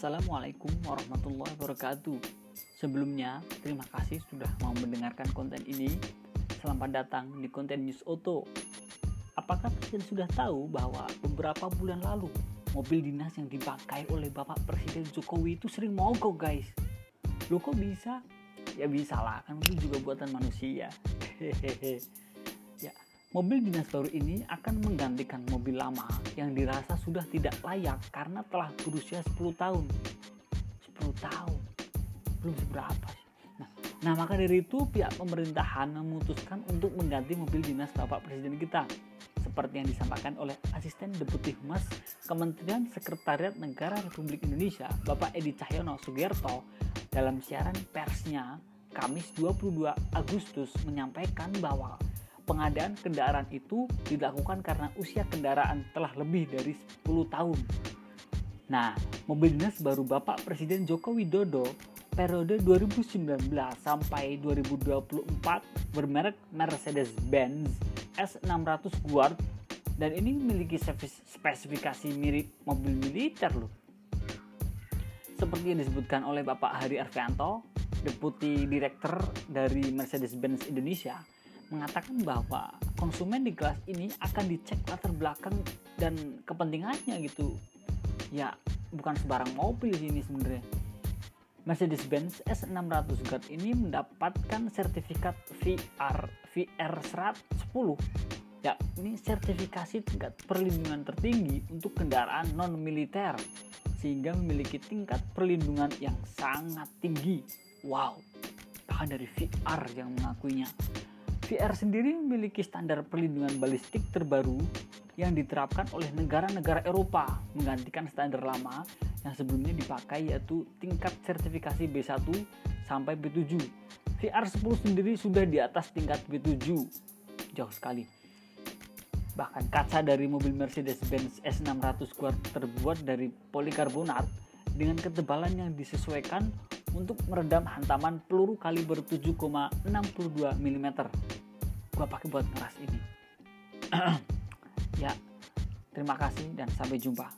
Assalamualaikum warahmatullahi wabarakatuh. Sebelumnya, terima kasih sudah mau mendengarkan konten ini. Selamat datang di konten News Auto. Apakah kalian sudah tahu bahwa beberapa bulan lalu mobil dinas yang dipakai oleh Bapak Presiden Jokowi itu sering mogok, guys? Lo kok bisa? Ya bisa lah, kan itu juga buatan manusia. Hehehe. Mobil dinas baru ini akan menggantikan mobil lama yang dirasa sudah tidak layak karena telah berusia 10 tahun. 10 tahun. Belum seberapa. Nah, nah maka dari itu pihak pemerintahan memutuskan untuk mengganti mobil dinas Bapak Presiden kita seperti yang disampaikan oleh Asisten Deputi Humas Kementerian Sekretariat Negara Republik Indonesia Bapak Edi Cahyono Sugierto dalam siaran persnya Kamis 22 Agustus menyampaikan bahwa pengadaan kendaraan itu dilakukan karena usia kendaraan telah lebih dari 10 tahun. Nah, mobil dinas baru Bapak Presiden Joko Widodo periode 2019 sampai 2024 bermerek Mercedes-Benz S600 Guard dan ini memiliki spesifikasi mirip mobil militer loh. Seperti yang disebutkan oleh Bapak Hari Arfianto, Deputi Direktur dari Mercedes-Benz Indonesia, mengatakan bahwa konsumen di kelas ini akan dicek latar belakang dan kepentingannya gitu. Ya, bukan sebarang mobil sini sebenarnya. Mercedes-Benz S600 Guard ini mendapatkan sertifikat VR VR 110 ya ini sertifikasi tingkat perlindungan tertinggi untuk kendaraan non militer sehingga memiliki tingkat perlindungan yang sangat tinggi wow bahkan dari VR yang mengakuinya VR sendiri memiliki standar perlindungan balistik terbaru yang diterapkan oleh negara-negara Eropa menggantikan standar lama yang sebelumnya dipakai yaitu tingkat sertifikasi B1 sampai B7. VR10 sendiri sudah di atas tingkat B7. Jauh sekali. Bahkan kaca dari mobil Mercedes-Benz S600 Guard terbuat dari polikarbonat dengan ketebalan yang disesuaikan untuk meredam hantaman peluru kaliber 7,62 mm. Gua pakai buat ngeras ini. ya, terima kasih dan sampai jumpa.